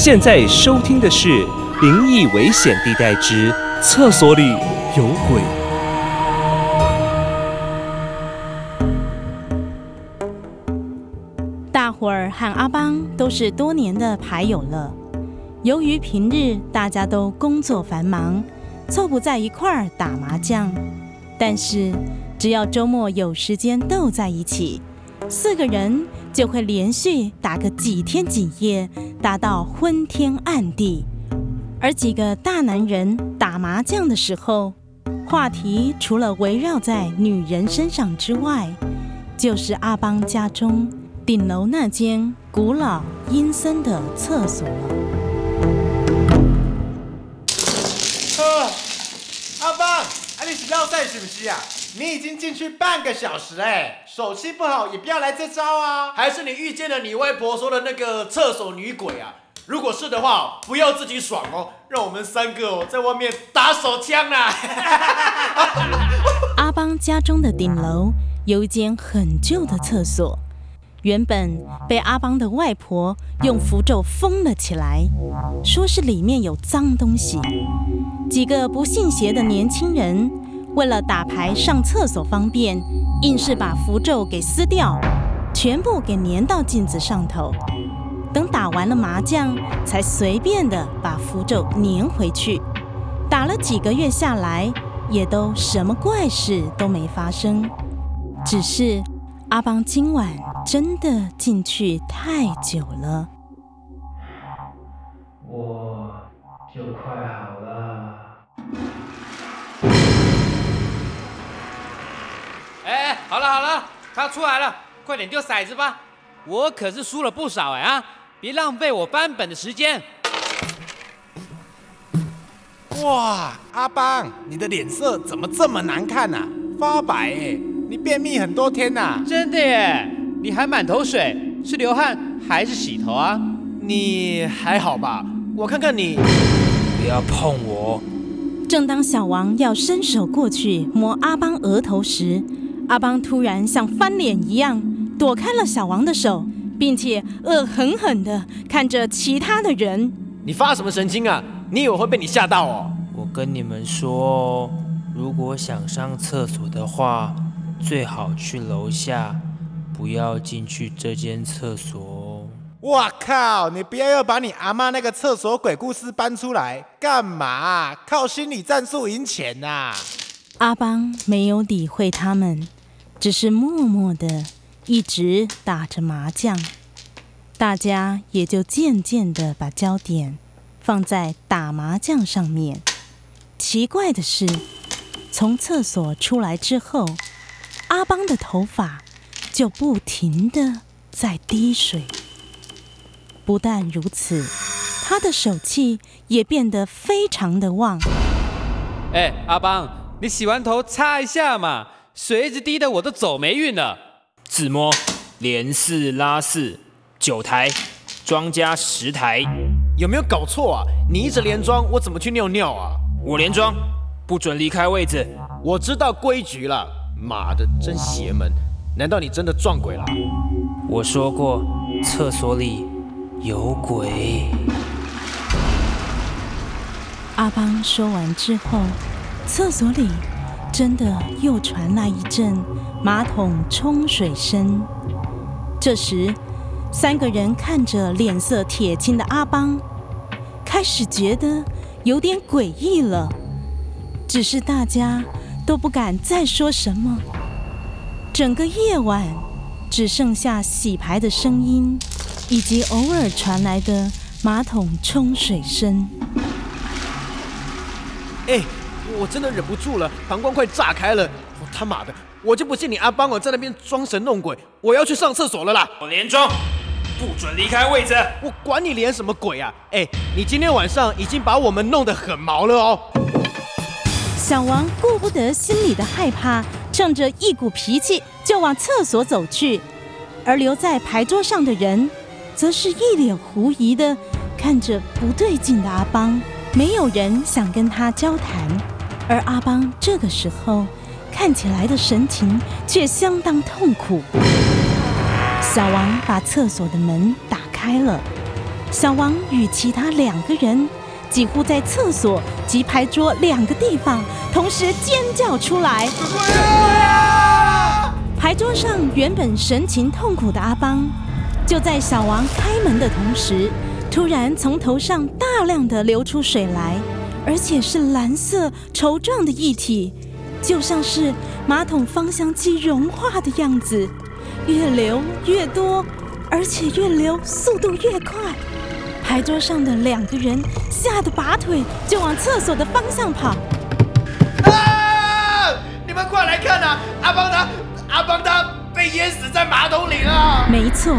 现在收听的是《灵异危险地带之厕所里有鬼》。大伙儿和阿邦都是多年的牌友了。由于平日大家都工作繁忙，凑不在一块儿打麻将，但是只要周末有时间斗在一起，四个人就会连续打个几天几夜，打到昏天暗地。而几个大男人打麻将的时候，话题除了围绕在女人身上之外，就是阿邦家中顶楼那间古老阴森的厕所了。呃，阿邦，啊你是绕赛是不是啊？你已经进去半个小时哎，手气不好也不要来这招啊！还是你遇见了你外婆说的那个厕所女鬼啊？如果是的话，不要自己爽哦，让我们三个哦在外面打手枪啦！阿邦家中的顶楼有一间很旧的厕所，原本被阿邦的外婆用符咒封了起来，说是里面有脏东西。几个不信邪的年轻人为了打牌上厕所方便，硬是把符咒给撕掉，全部给粘到镜子上头。等打完了麻将，才随便的把符咒粘回去。打了几个月下来，也都什么怪事都没发生。只是阿邦今晚真的进去太久了。我就快好了。好了好了，他出来了，快点丢骰子吧！我可是输了不少哎啊！别浪费我翻本的时间。哇，阿邦，你的脸色怎么这么难看呐、发白哎，你便秘很多天呐、真的耶，你还满头水，是流汗还是洗头啊？你还好吧？我看看你，不要碰我！正当小王要伸手过去摸阿邦额头时，阿邦突然像翻脸一样躲开了小王的手，并且恶狠狠地看着其他的人。你发什么神经啊？你以为会被你吓到哦？我跟你们说哦，如果想上厕所的话，最好去楼下，不要进去这间厕所哦。哇靠！你不要又把你阿妈那个厕所鬼故事搬出来，干嘛？靠心理战术赢钱呐、阿邦没有理会他们，只是默默的一直打着麻将。大家也就渐渐的把焦点放在打麻将上面。奇怪的是，从厕所出来之后，阿邦的头发就不停的在滴水。不但如此，他的手气也变得非常的旺。哎，阿邦，你洗完头擦一下嘛，水一直滴的我都走霉运了。自摸，连四拉四，九台，庄家十台，有没有搞错啊？你一直连庄，我怎么去尿尿啊？我连庄，不准离开位置。我知道规矩了。妈的，真邪门！难道你真的撞鬼了？我说过，厕所里有鬼。阿邦说完之后，厕所里真的又传来一阵马桶冲水声。这时，三个人看着脸色铁青的阿邦，开始觉得有点诡异了。只是大家都不敢再说什么。整个夜晚只剩下洗牌的声音，以及偶尔传来的马桶冲水声。哎，我真的忍不住了，膀胱快炸开了！我他妈的，我就不信你阿邦我在那边装神弄鬼！我要去上厕所了啦！我连装，不准离开位置！我管你连什么鬼啊！哎，你今天晚上已经把我们弄得很毛了哦！小王顾不得心里的害怕，趁着一股脾气就往厕所走去，而留在牌桌上的人，则是一脸狐疑的看着不对劲的阿邦。没有人想跟他交谈，而阿邦这个时候看起来的神情却相当痛苦。小王把厕所的门打开了，小王与其他两个人几乎在厕所及牌桌两个地方同时尖叫出来。牌桌上原本神情痛苦的阿邦，就在小王开门的同时。突然，从头上大量的流出水来，而且是蓝色稠状的液体，就像是马桶芳香剂融化的样子，越流越多，而且越流速度越快。牌桌上的两个人吓得拔腿就往厕所的方向跑。啊！你们快来看啊！阿邦他，阿邦他被淹死在马桶里了。没错，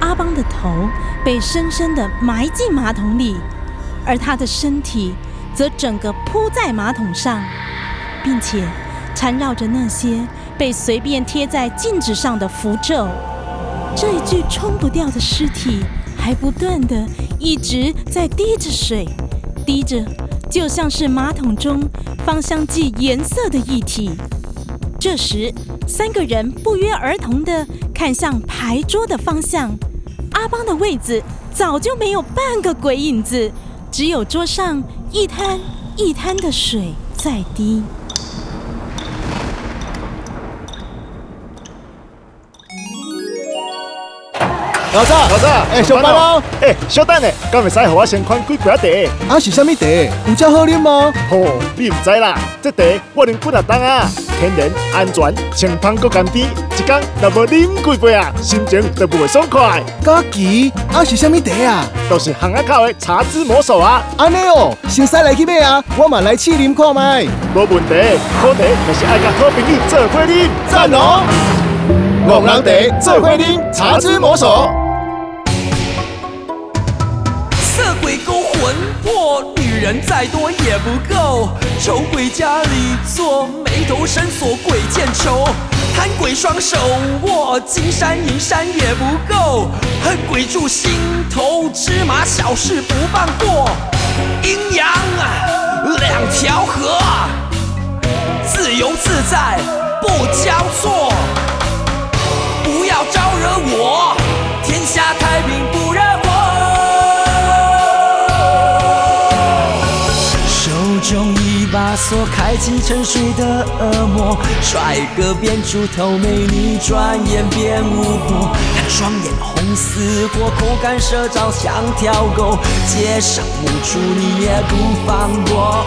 阿邦的头。被深深的埋进马桶里，而他的身体则整个铺在马桶上，并且缠绕着那些被随便贴在镜子上的符咒。这一具冲不掉的尸体还不断的一直在滴着水，滴着就像是马桶中芳香剂颜色的液体。这时，三个人不约而同的看向牌桌的方向。阿邦的位子早就没有半个鬼影子，只有桌上一滩一滩的水在滴。老早，老早，哎，上班喽！哎，小等下，敢会使和我先款几杯茶？啊，是啥物茶？有遮好啉吗？哦，你唔知啦，这茶我啉几啊档啊，天然、安全、清芳又甘甜，一工若无啉几杯啊，心情都不会爽快。枸杞，啊是啥物茶啊？都是巷仔口的茶之魔手啊！安尼哦，先使来去买啊，我嘛来试啉看卖。无问题，好茶就是爱甲好朋友做伙啉，赞哦！五人茶做伙啉，茶之魔手。色鬼勾魂魄女人再多也不够，丑鬼家里坐，眉头深锁鬼见愁。贪鬼双手握，金山银山也不够，恨鬼住心头，芝麻小事不放过。阴阳两条河，自由自在不交错，开启沉睡的恶魔，帅哥变猪头，美女转眼变巫婆。他双眼红似火，口干舌燥像条狗，街上无处你也不放过。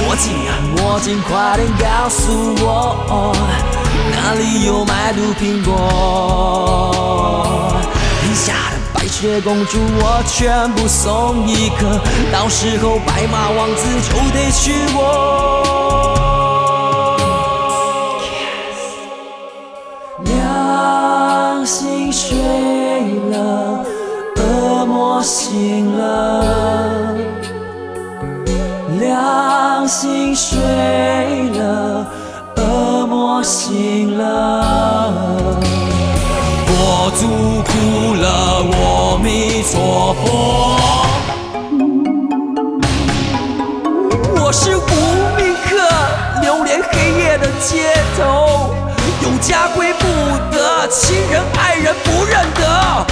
我紧啊我紧，快点告诉我，哪里有卖毒苹果？白雪公主，我全部送一个，到时候白马王子就得娶我。良心睡了，恶魔醒了。良心睡了，恶魔醒了。佛祖街头，有家归不得，亲人爱人不认得，